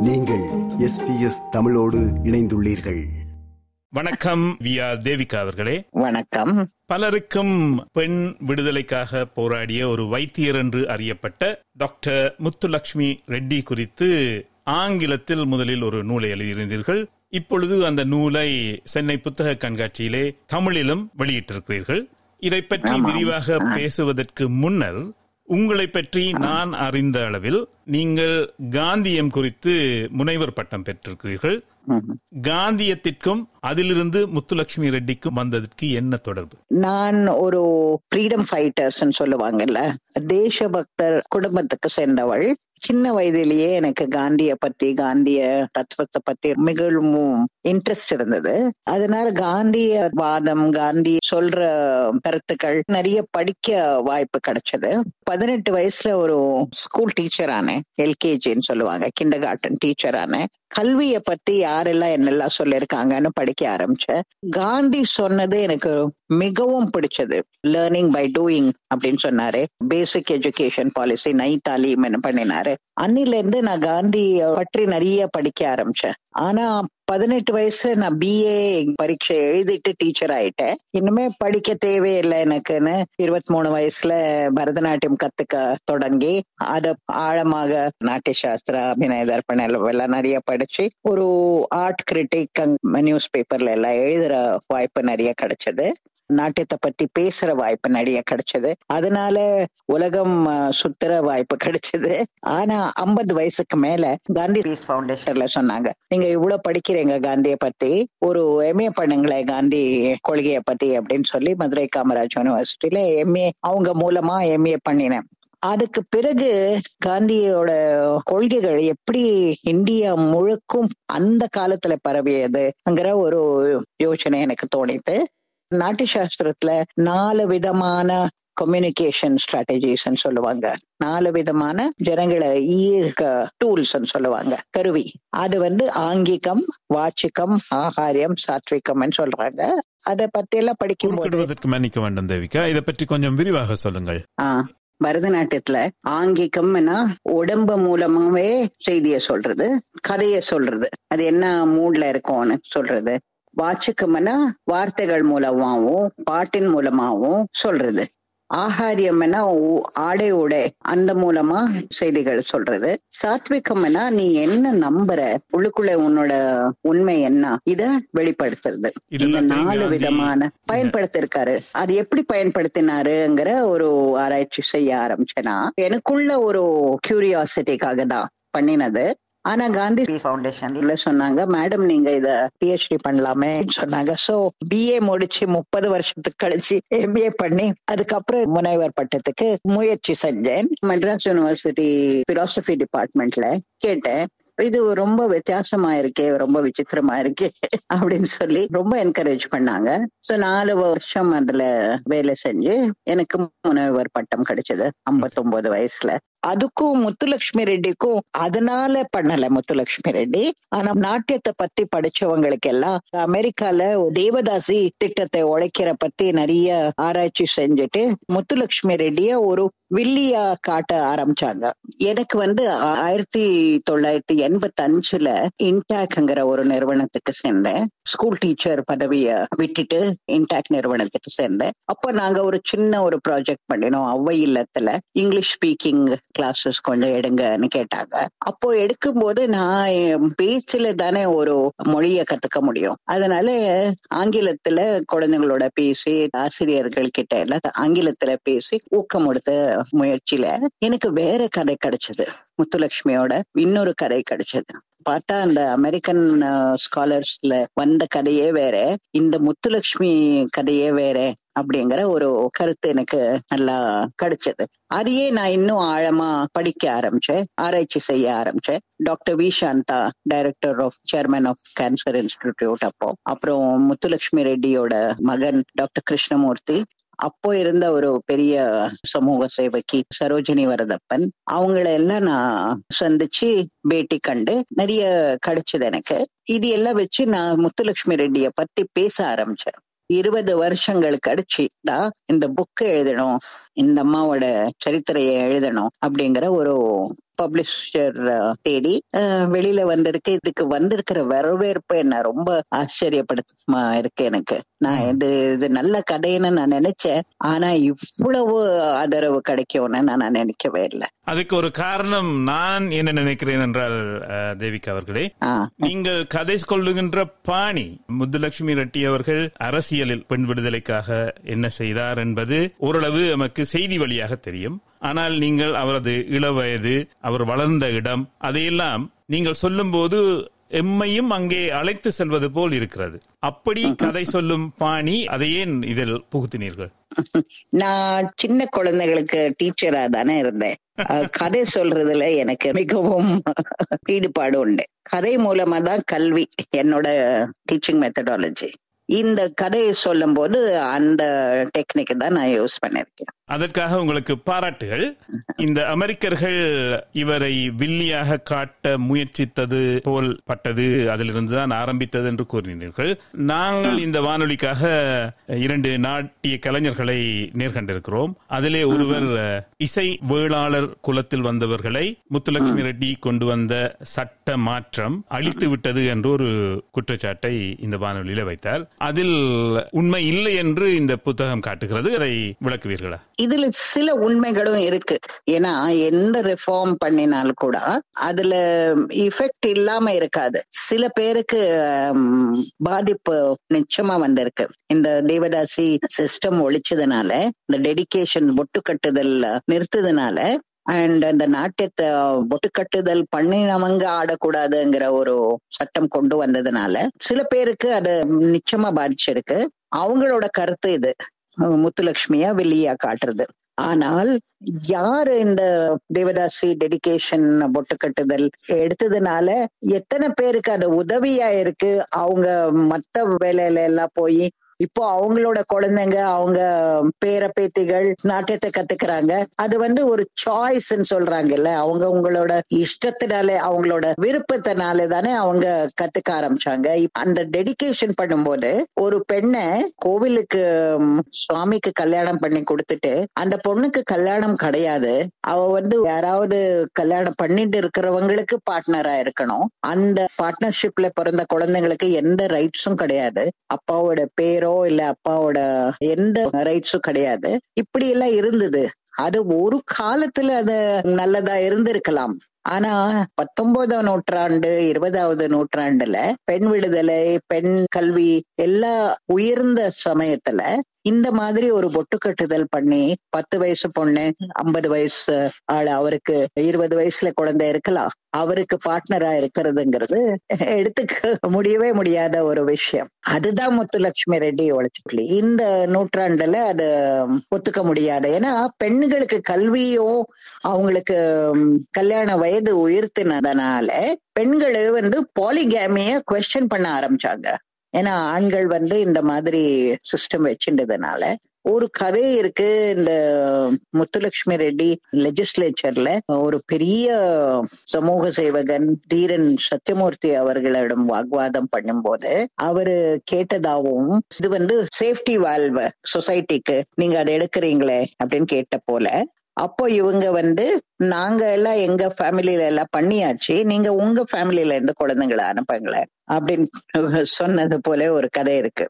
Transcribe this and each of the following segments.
நீங்கள் எஸ்பிஎஸ் தமிழோடு இணைந்துள்ளீர்கள். வணக்கம் வி ஆர் தேவிகா அவர்களே. வணக்கம். பலருக்கும் பெண் விடுதலைக்காக போராடிய ஒரு வைத்தியர் என்று அறியப்பட்ட டாக்டர் முத்துலட்சுமி ரெட்டி குறித்து ஆங்கிலத்தில் முதலில் ஒரு நூலை எழுதியிருந்தீர்கள். இப்பொழுது அந்த நூலை சென்னை புத்தக கண்காட்சியிலே தமிழிலும் வெளியிட்டிருக்கிறீர்கள். இதை பற்றி விரிவாக பேசுவதற்கு முன்னர் உங்களை பற்றி நான் அறிந்த அளவில் நீங்கள் காந்தியம் குறித்து முனைவர் பட்டம் பெற்றிருக்கிறீர்கள். காந்தியத்திற்கும் அதிலிருந்து முத்துலட்சுமி ரெட்டிக்கும் வந்ததற்கு என்ன தொடர்பு? நான் ஒரு ஃப்ரீடம் ஃபைட்டர்ஸ் சொல்லுவாங்கல்ல தேசபக்தர் குடும்பத்துக்கு சேர்ந்தவள். சின்ன வயதிலேயே எனக்கு காந்திய பத்தி காந்திய தத்துவத்தை பத்தி மிகவும் இன்ட்ரெஸ்ட் இருந்தது. அதனால காந்திய வாதம் காந்தி சொல்ற கருத்துக்கள் நிறைய படிக்க வாய்ப்பு கிடைச்சது. பதினெட்டு வயசுல ஒரு ஸ்கூல் டீச்சர் ஆனேன். எல்கேஜின்னு சொல்லுவாங்க கிண்டர் கார்டன் டீச்சர் ஆனேன் பத்தி யாரெல்லாம் என்னெல்லாம் சொல்லியிருக்காங்கன்னு படிக்க ஆரம்பிச்சேன் காந்தி சொன்னது எனக்கு மிகவும் பிடிச்சது. லேர்னிங் பை டூயிங் அப்படின்னு சொன்னாரு. பேசிக் எஜுகேஷன் பாலிசி நை தாலீம் என்ன பண்ணினாரு. அன்னில இருந்து நான் காந்தி பற்றி நிறைய படிக்க ஆரம்பிச்சேன். ஆனா பதினெட்டு வயசுல நான் பிஏ பரீட்சை எழுதிட்டு டீச்சர் ஆயிட்டேன். இனிமே படிக்க தேவையில்லை எனக்குன்னு இருபத்தி மூணு வயசுல பரதநாட்டியம் கத்துக்க தொடங்கி அத ஆழமாக நாட்டிய சாஸ்திரா அபிநய தர்ப்பண எல்லாம் நிறைய படிச்சு ஒரு ஆர்ட் கிரிட்டிக் நியூஸ் பேப்பர்ல எல்லாம் எழுதுற வாய்ப்பு நிறைய கிடைச்சது. நாட்டியத்தை பத்தி பேசுற வாய்ப்பு நிறைய கிடைச்சது. அதனால உலகம் சுத்துற வாய்ப்பு கிடைச்சது. ஆனா ஐம்பது வயசுக்கு மேல காந்தி பீஸ் பவுண்டேஷன்ல சொன்னாங்க நீங்க இவ்வளவு படிக்கிறீங்க காந்திய பத்தி ஒரு எம்ஏ பண்ணுங்களேன் காந்தி கொள்கையை பத்தி அப்படின்னு சொல்லி மதுரை காமராஜ் யூனிவர்சிட்டியில எம்ஏ அவங்க மூலமா எம்ஏ பண்ணினேன். அதுக்கு பிறகு காந்தியோட கொள்கைகள் எப்படி இந்தியா முழுக்கும் அந்த காலத்துல பரவியதுங்கிற ஒரு யோசனை எனக்கு தோணித்து நாட்டிய சாஸ்திரத்துல நாலு விதமான கம்யூனிகேஷன் ஸ்ட்ராட்டஜிஸ் சொல்லுவாங்க. நாலு விதமான ஜனங்களை ஈர்க்க டூல்ஸ் சொல்லுவாங்க. கருவி. அது வந்து ஆங்கிகம் வாச்சிக்கம் ஆகாரியம் சாத்விகம் சொல்றாங்க. அத பத்தி எல்லாம் படிக்கும் போது மன்னிக்க வேண்டும் தேவிகா. இதை பற்றி கொஞ்சம் விரிவாக சொல்லுங்கள். ஆஹ் பரதநாட்டியத்துல ஆங்கிகம்னா உடம்பு மூலமாவே செய்திய சொல்றது கதைய சொல்றது. அது என்ன மூட்ல இருக்கும்னு சொல்றது. வாச்சுக்கம்னா வார்த்தைகள் மூலமாவும் பாட்டின் மூலமாவும் சொல்றது. ஆகாரியம்னா ஆடை உடை அந்த மூலமா செய்திகள் சொல்றது. சாத்விகம்னா நீ என்ன நம்புற? உள்ளுக்குள்ள உன்னோட உண்மை என்ன? இத வெளிப்படுத்துறது. இந்த நாலு விதமான பயன்படுத்திருக்காரு. அது எப்படி பயன்படுத்தினாருங்கிற ஒரு ஆராய்ச்சி செய்ய ஆரம்பிச்சேன்னா எனக்குள்ள ஒரு கியூரியாசிட்டிக்காக தான் பண்ணினது. ஆனா காந்தி ஃபவுண்டேஷன்ல சொன்னாங்க மேடம் நீங்க இத பிஹெச்டி பண்ணலாமே சொன்னாங்க. சோ பிஏ முடிச்சு முப்பது வருஷத்துக்கு கழிச்சு எம்பிஏ பண்ணி அதுக்கப்புறம் முனைவர் பட்டத்துக்கு முயற்சி செஞ்சேன். மெட்ராஸ் யூனிவர்சிட்டி பிலாசபி டிபார்ட்மெண்ட்ல கேட்டேன். இது ரொம்ப வித்தியாசமா இருக்கே ரொம்ப விசித்திரமா இருக்கே அப்படின்னு சொல்லி ரொம்ப என்கரேஜ் பண்ணாங்க. சோ நாலு வருஷம் அதுல வேலை செஞ்சு எனக்கு முனைவர் பட்டம் கிடைச்சது ஐம்பத்தொன்பது வயசுல. அதுக்கும் முத்துலட்சுமி ரெட்டிக்கும் அதனால பண்ணல முத்துலட்சுமி ரெட்டி. ஆனா நாட்டியத்தை பத்தி படிச்சவங்களுக்கு எல்லாம் அமெரிக்கால தேவதாசி திட்டத்தை உழைக்கிற பத்தி நிறைய ஆராய்ச்சி செஞ்சுட்டு முத்துலட்சுமி ரெட்டிய ஒரு வில்லியா காட்ட ஆரம்பிச்சாங்க. எனக்கு வந்து ஆயிரத்தி தொள்ளாயிரத்தி எண்பத்தி அஞ்சுல இன்டாக்ங்கிற ஒரு நிறுவனத்துக்கு சேர்ந்தேன். ஸ்கூல் டீச்சர் பதவிய விட்டுட்டு இன்டாக் நிறுவனத்துக்கு சேர்ந்தேன். அப்ப நாங்க ஒரு சின்ன ஒரு ப்ராஜெக்ட் பண்ணினோம். அவ்வை இல்லத்துல இங்கிலீஷ் ஸ்பீக்கிங் கிளாஸஸ் கொஞ்சம் எடுங்கன்னு கேட்டாங்க. அப்போ எடுக்கும் போது நான் பேச்சுல தானே ஒரு மொழியை கத்துக்க முடியும். அதனால ஆங்கிலத்துல குழந்தைங்களோட பேசி ஆசிரியர்கள் கிட்ட எல்லாம் ஆங்கிலத்துல பேசி ஊக்கம் கொடுத்த முயற்சியில எனக்கு வேற கதை கிடைச்சது. முத்துலட்சுமியோட இன்னொரு கதை கிடைச்சது. பார்த்தா அந்த அமெரிக்கன் ஸ்காலர்ஸ்ல வந்த கதையே வேற. இந்த முத்துலட்சுமி கதையே வேற. அப்படிங்கிற ஒரு கருத்து எனக்கு நல்லா கிடைச்சது. அதையே நான் இன்னும் ஆழமா படிக்க ஆரம்பிச்சேன். ஆராய்ச்சி செய்ய ஆரம்பிச்சேன். Doctor V. Shanta director of chairman of cancer institute அப்போ. அப்புறம் முத்துலட்சுமி ரெட்டியோட மகன் டாக்டர் கிருஷ்ணமூர்த்தி. அப்போ இருந்த ஒரு பெரிய சமூக சேவைக்கு சரோஜினி வரதப்பன். அவங்கள எல்லாம் நான் சந்திச்சு பேட்டி கண்டு நிறைய கிடைச்சது எனக்கு. இது எல்லாம் வச்சு நான் முத்துலட்சுமி ரெட்டிய பத்தி பேச ஆரம்பிச்சேன். இருபது வருஷங்கள் கழிச்சு தான் இந்த புக்கு எழுதணும் இந்த அம்மாவோட சரித்திரையை எழுதணும் அப்படிங்கிற ஒரு பப்ளிஷர் தேடி வெளியில வந்திருக்கு. இதுக்கு வந்திருக்கிற வரவேற்பு என்ன ரொம்ப ஆச்சரியப்படுத்தமா இருக்கு எனக்கு. நான் இது இது நல்ல கதைன்னு நான் நினைச்சேன். ஆனா இவ்வளவு ஆதரவு கிடைக்கும்னு நான் நினைக்கவே இல்லை. அதுக்கு ஒரு காரணம் நான் என்ன நினைக்கிறேன் என்றால் தேவிகா அவர்களே. நீங்கள் கதை கொள்ளுகின்ற பாணி முத்துலட்சுமி ரெட்டி அவர்கள் அரசியலில் பெண் விடுதலைக்காக என்ன செய்தார் என்பது ஓரளவு நமக்கு செய்தி வழியாக தெரியும். ஆனால் நீங்கள் அவரது இளவயது அவர் வளர்ந்த இடம் அதையெல்லாம் நீங்கள் சொல்லும்போது எம்மையும் அங்கே அழைத்து செல்வது போல் இருக்கிறது. அப்படி கதை சொல்லும் பாணி அதை ஏன் இதில் புகுத்தினீர்கள்? நான் சின்ன குழந்தைகளுக்கு டீச்சரா தானே இருந்தேன். கதை சொல்றதுல எனக்கு மிகவும் ஈடுபாடு உண்டு. கதை மூலமா தான் கல்வி என்னோட டீச்சிங் மெத்தடாலஜி இந்த கதையை சொல்லும் போது அந்த டெக்னிக் தான் நான் யூஸ் பண்ணிருக்கேன் அதற்காக உங்களுக்கு பாராட்டுகள். இந்த அமெரிக்கர்கள் இவரை வில்லியாக காட்ட முயற்சித்தது போல் பட்டது அதிலிருந்து தான் ஆரம்பித்தது என்று கூறினீர்கள். நாங்கள் இந்த வானொலிக்காக இரண்டு நாட்டிய கலைஞர்களை நேர்கண்டிருக்கிறோம். அதிலே ஒருவர் இசை வேளாளர் குலத்தில் வந்தவர்களை முத்துலட்சுமி ரெட்டி கொண்டு வந்த சட்ட மாற்றம் அழித்து விட்டது என்று ஒரு குற்றச்சாட்டை இந்த வானொலியில வைத்தார். அதில் உண்மை இல்லை என்று இந்த புத்தகம் காட்டுகிறது. அதை விளக்குவீர்களா? இதுல சில உண்மைகளும் இருக்கு. ஏன்னா எந்த ரிஃபார்ம் பண்ணினாலும் கூட அதுல இஃபெக்ட் இல்லாம இருக்காது. சில பேருக்கு பாதிப்பு நிச்சயமா வந்திருக்கு. இந்த தேவதாசி சிஸ்டம் ஒழிச்சதுனால இந்த டெடிகேஷன் பொட்டு கட்டுதல் நிறுத்ததுனால அண்ட் அந்த நாட்டியத்தை பொட்டுக்கட்டுதல் பண்ணினவங்க ஆடக்கூடாதுங்கிற ஒரு சட்டம் கொண்டு வந்ததுனால சில பேருக்கு அது நிச்சயமா பாதிச்சிருக்கு. அவங்களோட கருத்து இது. முத்துலட்சுமியா வெள்ளியா காட்டுறது. ஆனால் யாரு இந்த தேவதாசி டெடிகேஷன் பொட்டு கட்டுதல் எடுத்ததுனால எத்தனை பேருக்கு அது உதவியா இருக்கு? அவங்க மத்த வேலையில எல்லாம் போய் இப்போ அவங்களோட குழந்தைங்க அவங்க பேர பேத்திகள் நாட்டியத்தை கத்துக்கிறாங்க. அது வந்து ஒரு சாய்ஸ்ன்னு சொல்றாங்கல்ல. அவங்க உங்களோட இஷ்டத்தினாலே அவங்களோட விருப்பத்தினாலே தானே அவங்க கத்துக்க ஆரம்பிச்சாங்க. அந்த டெடிகேஷன் பண்ணும்போது ஒரு பெண்ணை கோவிலுக்கு சுவாமிக்கு கல்யாணம் பண்ணி கொடுத்துட்டு அந்த பொண்ணுக்கு கல்யாணம் கிடையாது. அவ வந்து யாராவது கல்யாணம் பண்ணிட்டு இருக்கிறவங்களுக்கு பார்ட்னரா இருக்கணும். அந்த பார்ட்னர்ஷிப்ல பிறந்த குழந்தைங்களுக்கு எந்த ரைட்ஸும் கிடையாது. அப்பாவோட பேரோ இல்ல அப்பாவோட எந்த ரைட்ஸும் கிடையாது. இப்படி எல்லாம் இருந்தது. அது ஒரு காலத்துல அது நல்லதா இருந்திருக்கலாம். ஆனா பத்தொன்பதாம் நூற்றாண்டு இருபதாவது நூற்றாண்டுல பெண் விடுதலை பெண் கல்வி எல்லா உயர்ந்த சமயத்துல இந்த மாதிரி ஒரு பொட்டு கட்டுதல் பண்ணி பத்து வயசு பொண்ணு ஐம்பது வயசு ஆளு அவருக்கு இருபது வயசுல குழந்தை இருக்கலாம் அவருக்கு பார்ட்னரா இருக்கிறதுங்கிறது எடுத்துக்க முடியவே முடியாத ஒரு விஷயம். அதுதான் முத்துலட்சுமி ரெட்டி உழைச்சுள்ளி இந்த நூற்றாண்டுல அது ஒத்துக்க முடியாது. ஏன்னா பெண்களுக்கு கல்வியும் அவங்களுக்கு கல்யாண வயசு வயது உயர்த்தினதுனால பெண்கள் வந்து பாலிகேமிய கொஸ்டின் பண்ண ஆரம்பிச்சாங்க. ஏன்னா ஆண்கள் வந்து இந்த மாதிரி சிஸ்டம் வச்சுட்டதுனால. ஒரு கதை இருக்கு இந்த முத்துலட்சுமி ரெட்டி லெஜிஸ்லேச்சர்ல ஒரு பெரிய சமூக சேவகன் தீரன் சத்யமூர்த்தி அவர்களிடம் வாக்குவாதம் பண்ணும்போது அவரு கேட்டதாகவும் இது வந்து சேஃப்டி வால்வ் சொசைட்டிக்கு நீங்க அதை எடுக்கிறீங்களே அப்படின்னு கேட்ட போல அப்போ இவங்க வந்து நாங்க எல்லாம் எங்க ஃபேமிலில எல்லாம் பண்ணியாச்சு. நீங்க உங்க ஃபேமிலியில இருந்து குழந்தைங்களை அனுப்புங்களேன் அப்படின்னு சொன்னது போல ஒரு கதை இருக்கு.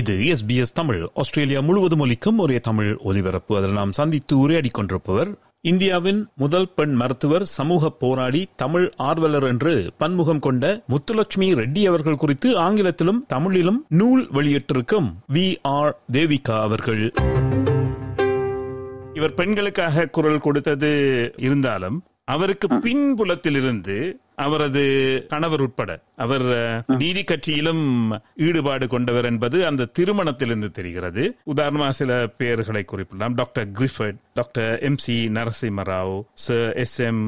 இது எஸ்பிஎஸ் தமிழ். ஆஸ்திரேலியா முழுவதும் ஒலிக்கும் ஒரே தமிழ் ஒலிபரப்பு. அதில் நாம் சந்தித்து உரையாடி கொண்டிருப்பவர் இந்தியாவின் முதல் பெண் மருத்துவர் சமூக போராளி தமிழ் ஆர்வலர் என்று பன்முகம் கொண்ட முத்துலட்சுமி ரெட்டி அவர்கள் குறித்து ஆங்கிலத்திலும் தமிழிலும் நூல் வெளியிட்டிருக்கும் வி ஆர் தேவிகா அவர்கள். இவர் பெண்களுக்காக குரல் கொடுத்தது இருந்தாலும் அவருக்கு பின்புலத்தில் இருந்து அவரது கணவர் உட்பட. அவர் நீதி கட்சியிலும் ஈடுபாடு கொண்டவர் என்பது அந்த திருமணத்திலிருந்து தெரிகிறது. உதாரணமாக சில பெயர்களை குறிப்பிடலாம். Doctor கிரிஃபர்ட் doctor M C Narasimharao sir S M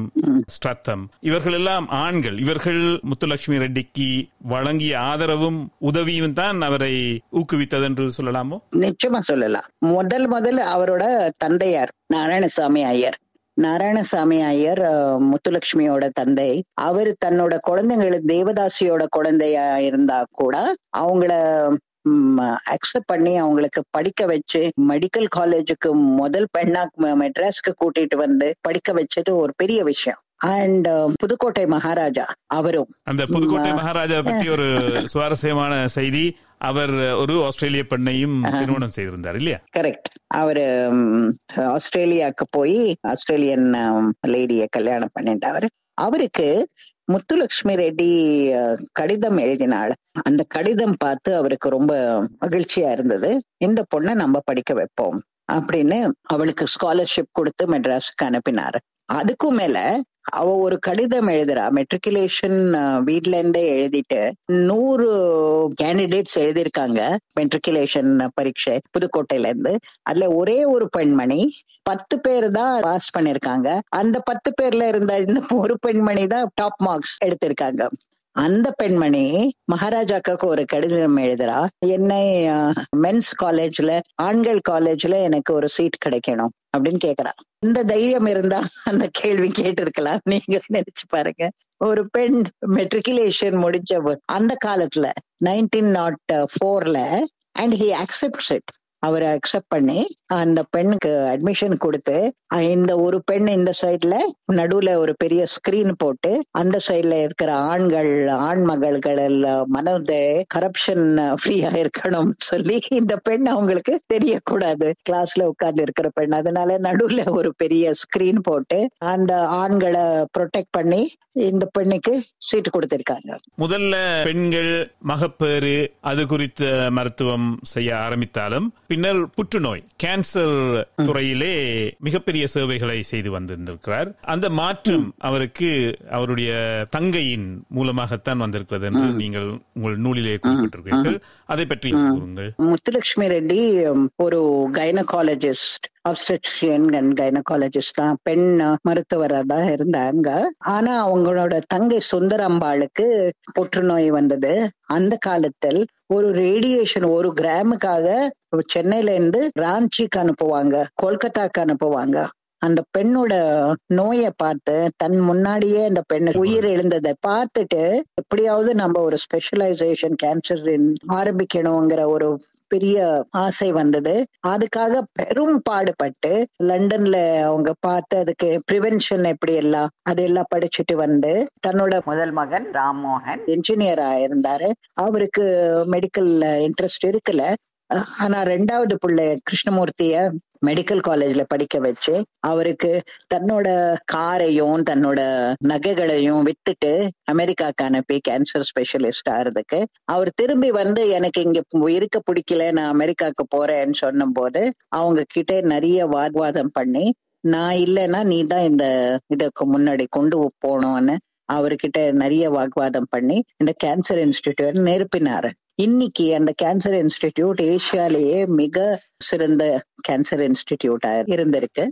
ஸ்ட்ரத்தம் இவர்கள் எல்லாம் ஆண்கள். இவர்கள் முத்துலட்சுமி ரெட்டிக்கு வழங்கிய ஆதரவும் உதவியும் தான் அவரை ஊக்குவித்தது என்று சொல்லலாமோ? நிச்சயமா சொல்லலாம். முதல் முதல்ல அவரோட தந்தையார் நாராயணசாமி ஐயர். நாராயணசாமி ஐயர் முத்துலட்சுமியோட தந்தை. அவர் தன்னோட குழந்தைங்களுக்கு தேவதாசியோட குழந்தையா இருந்தா கூட அவங்கள அக்செப்ட் பண்ணி அவங்களுக்கு படிக்க வச்சு மெடிக்கல் காலேஜுக்கு முதல் பெண்ணா மெட்ராஸ்க்கு கூட்டிட்டு வந்து படிக்க வச்சது ஒரு பெரிய விஷயம். அண்ட் புதுக்கோட்டை மகாராஜா அவரும். அந்த புதுக்கோட்டை மகாராஜா பற்றி ஒரு சுவாரஸ்யமான செய்தி. அவர் ஒரு ஆஸ்திரேலிய பெண்ணையும் திருமணம் செய்திருந்தார் இல்லையா? கரெக்ட் அவரு ஆஸ்திரேலியாக்கு போய் ஆஸ்திரேலியன் லேடிய கல்யாணம் பண்ணிட்டாரு அவருக்கு முத்துலட்சுமி ரெட்டி கடிதம் எழுதினாள். அந்த கடிதம் பார்த்து அவருக்கு ரொம்ப மகிழ்ச்சியா இருந்தது. இந்த பொண்ணை நம்ம படிக்க வைப்போம் அப்படின்னு அவளுக்கு ஸ்காலர்ஷிப் கொடுத்து மெட்ராஸுக்கு அனுப்பினாரு. அதுக்கும் மேல அவ ஒரு கடிதம் எழுதுறா. மெட்ரிகுலேஷன் வீட்ல இருந்தே எழுதிட்டு நூறு கேண்டிடேட்ஸ் எழுதியிருக்காங்க மெட்ரிகுலேஷன் பரீட்சை புதுக்கோட்டையில இருந்து அதுல ஒரே ஒரு பெண்மணி பத்து பேர் தான் பாஸ் பண்ணிருக்காங்க. அந்த பத்து பேர்ல இருந்த இந்த ஒரு பெண்மணி தான் டாப் மார்க்ஸ் எடுத்திருக்காங்க. அந்த பெண்மணி மகாராஜாக்காக்கு ஒரு கடிதம் எழுதுறா. என்னை மென்ஸ் காலேஜ்ல ஆண்கள் காலேஜ்ல எனக்கு ஒரு சீட் கிடைக்கணும் அப்படின்னு கேக்குறா. இந்த தைரியம் இருந்தா அந்த கேள்வி கேட்டிருக்கலாம். நீங்க நினைச்சு பாருங்க. ஒரு பெண் மெட்ரிகுலேஷன் முடிச்ச அந்த காலத்துல நைன்டீன் நாட் ஃபோர்ல அண்ட் ஹி அக்செப்ட்ஸ் இட் அவரை அக்செப்ட் பண்ணி அந்த பெண்ணுக்கு அட்மிஷன் கொடுத்து இந்த ஒரு பெண் இந்த சைட்ல நடுவுல ஒரு பெரிய ஸ்கிரீன் போட்டு அந்த சைட்ல இருக்கிற ஆண்கள் ஆண் மகள்கள் எல்லாம் மனத கரப்ஷன் ஃப்ரீயா இருக்கணும் சொல்லி இந்த பெண் அவங்களுக்கு தெரியக்கூடாது. கிளாஸ்ல உட்கார்ந்து இருக்கிற பெண். அதனால நடுவுல ஒரு பெரிய ஸ்கிரீன் போட்டு அந்த ஆண்களை ப்ரொடெக்ட் பண்ணி இந்த பெண்ணுக்கு சீட்டு கொடுத்திருக்காங்க. முதல்ல பெண்கள் மகப்பேறு அது குறித்த மருத்துவம் செய்ய ஆரம்பித்தாலும் பின்னர் புற்றுநோய் கேன்சர் துறையிலே மிகப்பெரிய சேவைகளை செய்து வந்திருந்திருக்கிறார். அந்த மாற்றம் அவருக்கு அவருடைய தங்கையின் மூலமாகத்தான் வந்திருக்கிறது என்று நீங்கள் உங்கள் நூலிலே குறிப்பிட்டிருக்கிறீர்கள். அதை பற்றி கூறுங்கள். முத்துலட்சுமி ரெட்டி ஒரு கைனகாலஜிஸ்ட் ஆப்ஸ்ட்ரிஷியன் அண்ட் கைனகாலஜிஸ்ட் தான். பெண் மருத்துவரா தான் இருந்தாங்க. ஆனா அவங்களோட தங்கை சுந்தரம்பாளுக்கு புற்றுநோய் வந்தது. அந்த காலத்தில் ஒரு ரேடியேஷன் ஒரு கிராமுக்காக சென்னையில இருந்து ராஞ்சிக்கு அனுப்புவாங்க கொல்கத்தாக்கு அனுப்புவாங்க. அந்த பெண்ணோட நோயை பார்த்து தன் முன்னாடியே அந்த பெண் உயிர் எழுந்ததை பார்த்துட்டு எப்படியாவது நம்ம ஒரு ஸ்பெஷலைசேஷன் கேன்சர் ஆரம்பிக்கணுங்கிற ஒரு பெரிய ஆசை வந்தது. அதுக்காக பெரும் பாடுபட்டு லண்டன்ல அவங்க பார்த்து அதுக்கு ப்ரிவென்ஷன் எப்படி எல்லாம் அதெல்லாம் படிச்சுட்டு வந்து தன்னோட முதல் மகன் ராம்மோகன் இன்ஜினியரா இருந்தாரு. அவருக்கு மெடிக்கல் இன்ட்ரெஸ்ட் இருக்குல்ல ஆனா ரெண்டாவது பிள்ளை கிருஷ்ணமூர்த்திய மெடிக்கல் காலேஜ்ல படிக்க வச்சு அவருக்கு தன்னோட காரையும் தன்னோட நகைகளையும் வித்துட்டு அமெரிக்காக்கு அனுப்பி கேன்சர் ஸ்பெஷலிஸ்ட் ஆறதுக்கு அவர் திரும்பி வந்து எனக்கு இங்க இருக்க பிடிக்கல நான் அமெரிக்காக்கு போறேன்னு சொன்ன போது அவங்க கிட்ட நிறைய வாக்குவாதம் பண்ணி நான் இல்லைன்னா நீ தான் இந்த இதுக்கு முன்னாடி கொண்டு போனோன்னு அவர்கிட்ட நிறைய வாக்குவாதம் பண்ணி இந்த கேன்சர் இன்ஸ்டிடியூட் நிரப்பினாரு இன்னைக்கு அந்த கேன்சர் இன்ஸ்டிடியூட் ஏசியாலேயே மிக சிறந்த கேன்சர் இன்ஸ்டிடியூட்டா இருந்திருக்கு.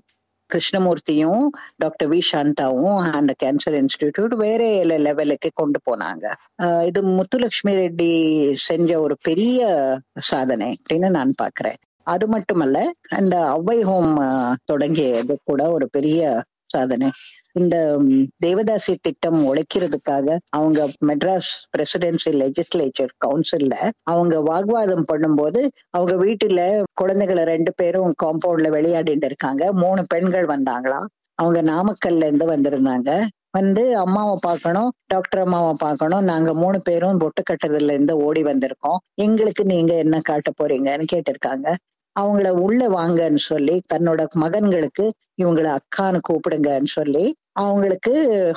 கிருஷ்ணமூர்த்தியும் டாக்டர் வி சாந்தாவும் அந்த கேன்சர் இன்ஸ்டிடியூட் வேற லெவலுக்கு கொண்டு போனாங்க. ஆஹ் இது முத்துலட்சுமி ரெட்டி செஞ்ச ஒரு பெரிய சாதனை அப்படின்னு நான் பாக்குறேன். அது மட்டுமல்ல அந்த அவ்வை ஹோம் தொடங்கியது கூட ஒரு பெரிய சாதனை. இந்த தேவதாசி திட்டம் உழைக்கிறதுக்காக அவங்க மெட்ராஸ் பிரசிடென்சி லெஜிஸ்லேச்சர் கவுன்சில்ல அவங்க வாக்குவாதம் பண்ணும்போது அவங்க வீட்டுல குழந்தைகளை ரெண்டு பேரும் காம்பவுண்ட்ல விளையாடிட்டு இருக்காங்க. மூணு பெண்கள் வந்தாங்களாம் அவங்க நாமக்கல்ல இருந்து வந்திருந்தாங்க. வந்து அம்மாவை பார்க்கணும் டாக்டர் அம்மாவை பார்க்கணும். நாங்க மூணு பேரும் பொட்டு கட்டுறதுல இருந்து ஓடி வந்திருக்கோம். எங்களுக்கு நீங்க என்ன காட்ட போறீங்கன்னு கேட்டிருக்காங்க. அவங்கள உள்ள வாங்கன்னு சொல்லி தன்னோட மகன்களுக்கு இவங்கள அக்கான்னு கூப்பிடுங்கன்னு சொல்லி அவங்களுக்கு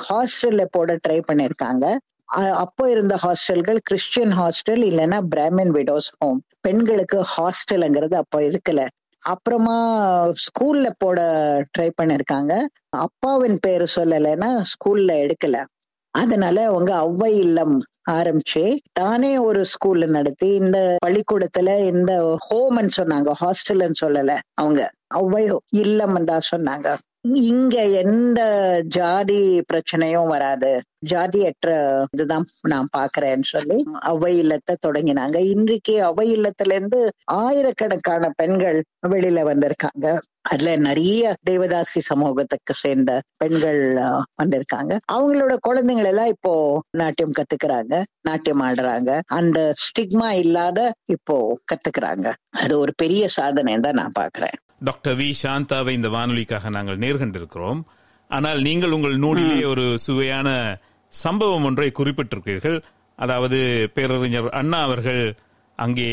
ஹாஸ்டல்ல போட ட்ரை பண்ணிருக்காங்க. அப்போ இருந்த ஹாஸ்டல்கள் கிறிஸ்டியன் ஹாஸ்டல் இல்லைன்னா பிராமின் விடோஸ் ஹோம் பெண்களுக்கு ஹாஸ்டல்ங்கிறது அப்போ இருக்கல. அப்புறமா ஸ்கூல்ல போட ட்ரை பண்ணிருக்காங்க. அப்பாவின் பேரு சொல்லலைன்னா ஸ்கூல்ல எடுக்கல. அதனால அவங்க அவ்வை இல்லம் ஆரம்பிச்சு தானே ஒரு ஸ்கூல்ல நடத்தி இந்த பள்ளிக்கூடத்துல இந்த ஹோம்னு சொன்னாங்க ஹாஸ்டல்னு சொல்லல அவங்க. அவ்வை இல்லம் தான் சொன்னாங்க. இங்க எந்த ஜாதி பிரச்சனையும் வராது. ஜாதியற்ற இதுதான் நான் பாக்குறேன்னு சொல்லி அவை இல்லத்தை தொடங்கினாங்க. இன்றைக்கு அவை இல்லத்துல இருந்து ஆயிரக்கணக்கான பெண்கள் வெளியில வந்திருக்காங்க. அதுல நிறைய தேவதாசி சமூகத்துக்கு சேர்ந்த பெண்கள் வந்திருக்காங்க. அவங்களோட குழந்தைகள் எல்லாம் இப்போ நாட்டியம் கத்துக்கிறாங்க நாட்டியம் ஆடுறாங்க. அந்த ஸ்டிக்மா இல்லாத இப்போ கத்துக்கிறாங்க. அது ஒரு பெரிய சாதனை தான் நான் பாக்குறேன். Doctor V. சாந்தாவை இந்த வானொலிக்காக நாங்கள் நேர்கொண்டிருக்கிறோம். ஆனால் நீங்கள் உங்கள் நூலிலே ஒரு சுவையான சம்பவம் ஒன்றை குறிப்பிட்டிருக்கிறீர்கள். அதாவது பேரறிஞர் அண்ணா அவர்கள் அங்கே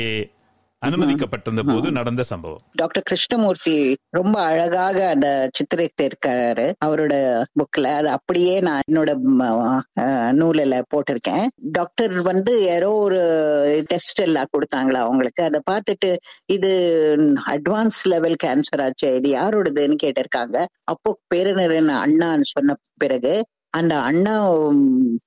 அனுமதிக்கப்பட்டிருந்த போது நடந்த சம்பவம். டாக்டர் கிருஷ்ணமூர்த்தி ரொம்ப அழகாக அந்த சித்திரித்து இருக்காரு அவரோட புக்ல அது அப்படியே நான் என்னோட நூலில் போட்டிருக்கேன். டாக்டர் வந்து யாரோ ஒரு டெஸ்ட் எல்லாம் கொடுத்தாங்களா அவங்களுக்கு? அதை பார்த்துட்டு இது அட்வான்ஸ் லெவல் கேன்சர் ஆச்சு இது யாரோடதுன்னு கேட்டிருக்காங்க. அப்போ பேரறிஞர் அண்ணான்னு சொன்ன பிறகு அந்த அண்ணா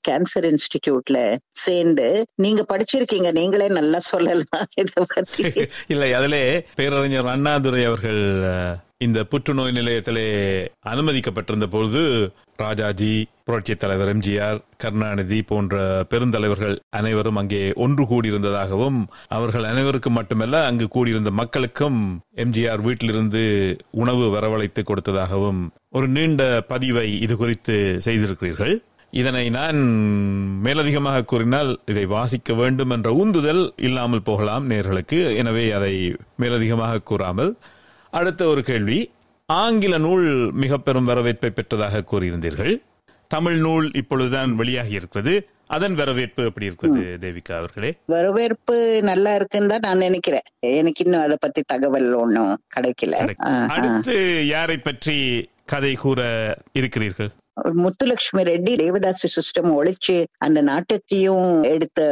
கேன்சர் இன்ஸ்டிடியூட்ல சேர்ந்து நீங்க படிச்சிருக்கீங்க நீங்களே நல்லா சொல்லலாம் இதை பத்தி. இல்ல அதுல பேரறிஞர் அண்ணாதுரை அவர்கள் இந்த புற்றுநோய் நிலையத்திலே அனுமதிக்கப்பட்டிருந்த பொழுது ராஜாஜி புரட்சித் தலைவர் எம்ஜிஆர் கருணாநிதி போன்ற பெருந்தலைவர்கள் அனைவரும் அங்கே ஒன்று கூடியிருந்ததாகவும் அவர்கள் அனைவருக்கும் மட்டுமல்ல அங்கு கூடியிருந்த மக்களுக்கும் எம்ஜிஆர் வீட்டிலிருந்து உணவு வரவழைத்து கொடுத்ததாகவும் ஒரு நீண்ட பதிவை இது குறித்து செய்திருக்கிறீர்கள். இதனை நான் மேலதிகமாக கூறினால் இதை வாசிக்க வேண்டும் என்ற உந்துதல் இல்லாமல் போகலாம் நேர்களுக்கு. எனவே அதை மேலதிகமாக கூறாமல் அடுத்த ஒரு கேள்வி. ஆங்கில நூல் மிக பெரும் வரவேற்பை பெற்றதாக கூறியிருந்தீர்கள். தமிழ் நூல் இப்பொழுதுதான் வெளியாகி இருக்கிறது அதன் வரவேற்பு எப்படி இருக்கிறது தேவிகா அவர்களே? வரவேற்பு நல்லா இருக்குன்னு தான் நான் நினைக்கிறேன். எனக்கு இன்னும் அதை பத்தி தகவல் ஒன்றும் கிடைக்கல. அடுத்து யாரை பற்றி கதை கூற இருக்கிறீர்கள்? முத்துலட்சுமி ரெட்டி தேவதாசி சிஸ்டம் ஒழிச்சு அந்த நாட்டத்தையும் எடுத்து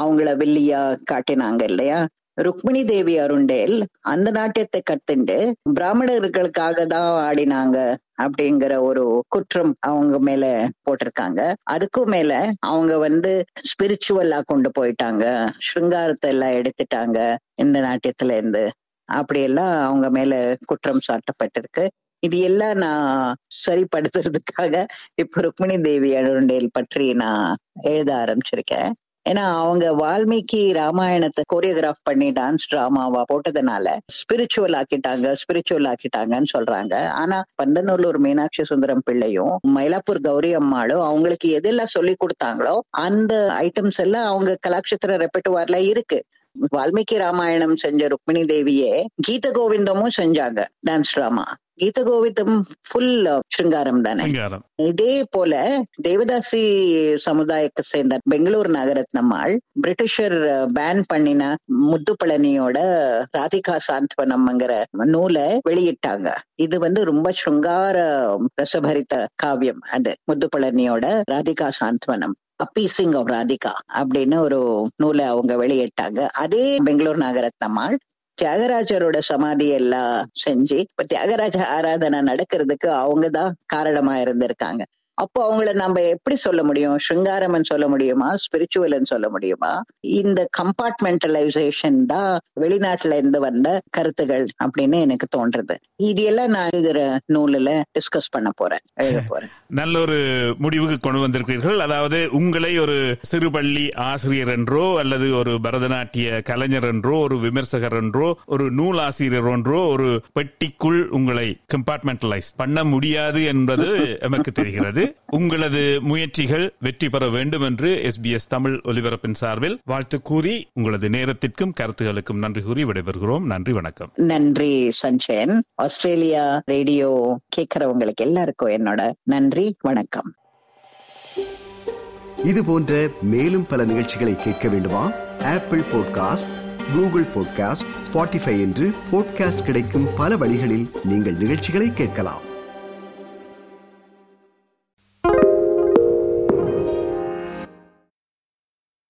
அவங்கள வெள்ளியா காட்டினாங்க இல்லையா? ருக்மிணி தேவி அருண்டேல் அந்த நாட்டியத்தை கத்துண்டு பிராமணர்களுக்காக தான் ஆடினாங்க அப்படிங்கிற ஒரு குற்றம் அவங்க மேல போட்டிருக்காங்க. அதுக்கும் மேல அவங்க வந்து ஸ்பிரிச்சுவலா கொண்டு போயிட்டாங்க. ஸ்ருங்காரத்தை எல்லாம் எடுத்துட்டாங்க இந்த நாட்டியத்துல இருந்து. அப்படியெல்லாம் அவங்க மேல குற்றம் சாட்டப்பட்டிருக்கு. இது எல்லாம் நான் சரிப்படுத்துறதுக்காக இப்ப ருக்மிணி தேவி அருண்டேல் பற்றி நான் எழுத ஆரம்பிச்சிருக்கேன். ஏன்னா அவங்க வால்மீகி ராமாயணத்தை கோரியோகிராஃப் பண்ணி டான்ஸ் டிராமாவா போட்டதுனால ஸ்பிரிச்சுவல் ஆக்கிட்டாங்க ஸ்பிரிச்சுவல் ஆக்கிட்டாங்கன்னு சொல்றாங்க. ஆனா பந்தநல்லூர் மீனாட்சி சுந்தரம் பிள்ளையும் மயிலாப்பூர் கௌரி அம்மாளும் அவங்களுக்கு எதெல்லாம் சொல்லி கொடுத்தாங்களோ அந்த ஐட்டம்ஸ் எல்லாம் அவங்க கலாட்சத்திர ரெப்பட்டுவார்ல இருக்கு. வால்மீகி ராமாயணம் செஞ்ச ருக்மிணி தேவியே கீத கோவிந்தமும் செஞ்சாங்க டான்ஸ் டிராமா கீத கோவிந்தம் ஃபுல் ஸ்ருங்காரம் தானே. சிங்காரம் இதே போல தேவதாசி சமுதாயத்தை சேர்ந்த பெங்களூர் நகரத்னம்மாள் பிரிட்டிஷர் பேன் பண்ணின முத்துப்பழனியோட ராதிகா சாந்த்வனம்ங்கிற நூலை வெளியிட்டாங்க. இது வந்து ரொம்ப ஸ்ருங்கார ரசபரித்த காவியம் அது முத்துப்பழனியோட ராதிகா சாந்த்வனம். அப்பீசிங் ஆஃப் ராதிகா அப்படின்னு ஒரு நூலை அவங்க வெளியிட்டாங்க. அதே பெங்களூர் நகரத்னம்மாள் தியாகராஜரோட சமாதி எல்லாம் செஞ்சு இப்ப தியாகராஜ ஆராதனை நடக்கிறதுக்கு அவங்கதான் காரணமா இருந்திருக்காங்க. அப்போ அவங்கள நம்ம எப்படி சொல்ல முடியும்? ஸ்ருங்காரம்னு சொல்ல முடியுமா? ஸ்பிரிச்சுவல்னு சொல்ல முடியுமா? இந்த கம்பார்ட்மெண்டலைசேஷன் தான் வெளிநாட்டுல இருந்து வந்த கருத்துகள் அப்படின்னு எனக்கு தோன்றது. இது எல்லாம் நான் எழுதுற நூலில் டிஸ்கஸ் பண்ண போறேன். எழுத போறேன். நல்ல ஒரு முடிவுக்கு கொண்டு வந்திருக்கிறீர்கள். அதாவது உங்களை ஒரு சிறுபள்ளி ஆசிரியர் என்றோ அல்லது ஒரு பரதநாட்டிய கலைஞர் என்றோ ஒரு விமர்சகர் என்றோ ஒரு நூலாசிரியர் என்றோ ஒரு பெட்டிக்குள் உங்களை கம்பார்ட்மெண்டலைஸ் பண்ண முடியாது என்பது எமக்கு தெரிகிறது. உங்களது முயற்சிகள் வெற்றி பெற வேண்டும் என்று எஸ்பிஎஸ் தமிழ் ஒலிபரப்பின் சார்பில் வாழ்த்து கூறி உங்களது நேரத்திற்கும் கருத்துகளுக்கும் நன்றி கூறி விடைபெறுகிறோம். நன்றி வணக்கம். நன்றி சஞ்சயன் ஆஸ்திரேலியா ரேடியோ கேட்கறவங்களுக்கு எல்லாருக்கும் என்னோட நன்றி வணக்கம். இது போன்ற மேலும் பல நிகழ்ச்சிகளை கேட்க வேண்டுமா? Apple podcast Google podcast Spotify என்று பாட்காஸ்ட் கிடைக்கும் பல வழிகளில் நீங்கள் நிகழ்ச்சிகளை கேட்கலாம்.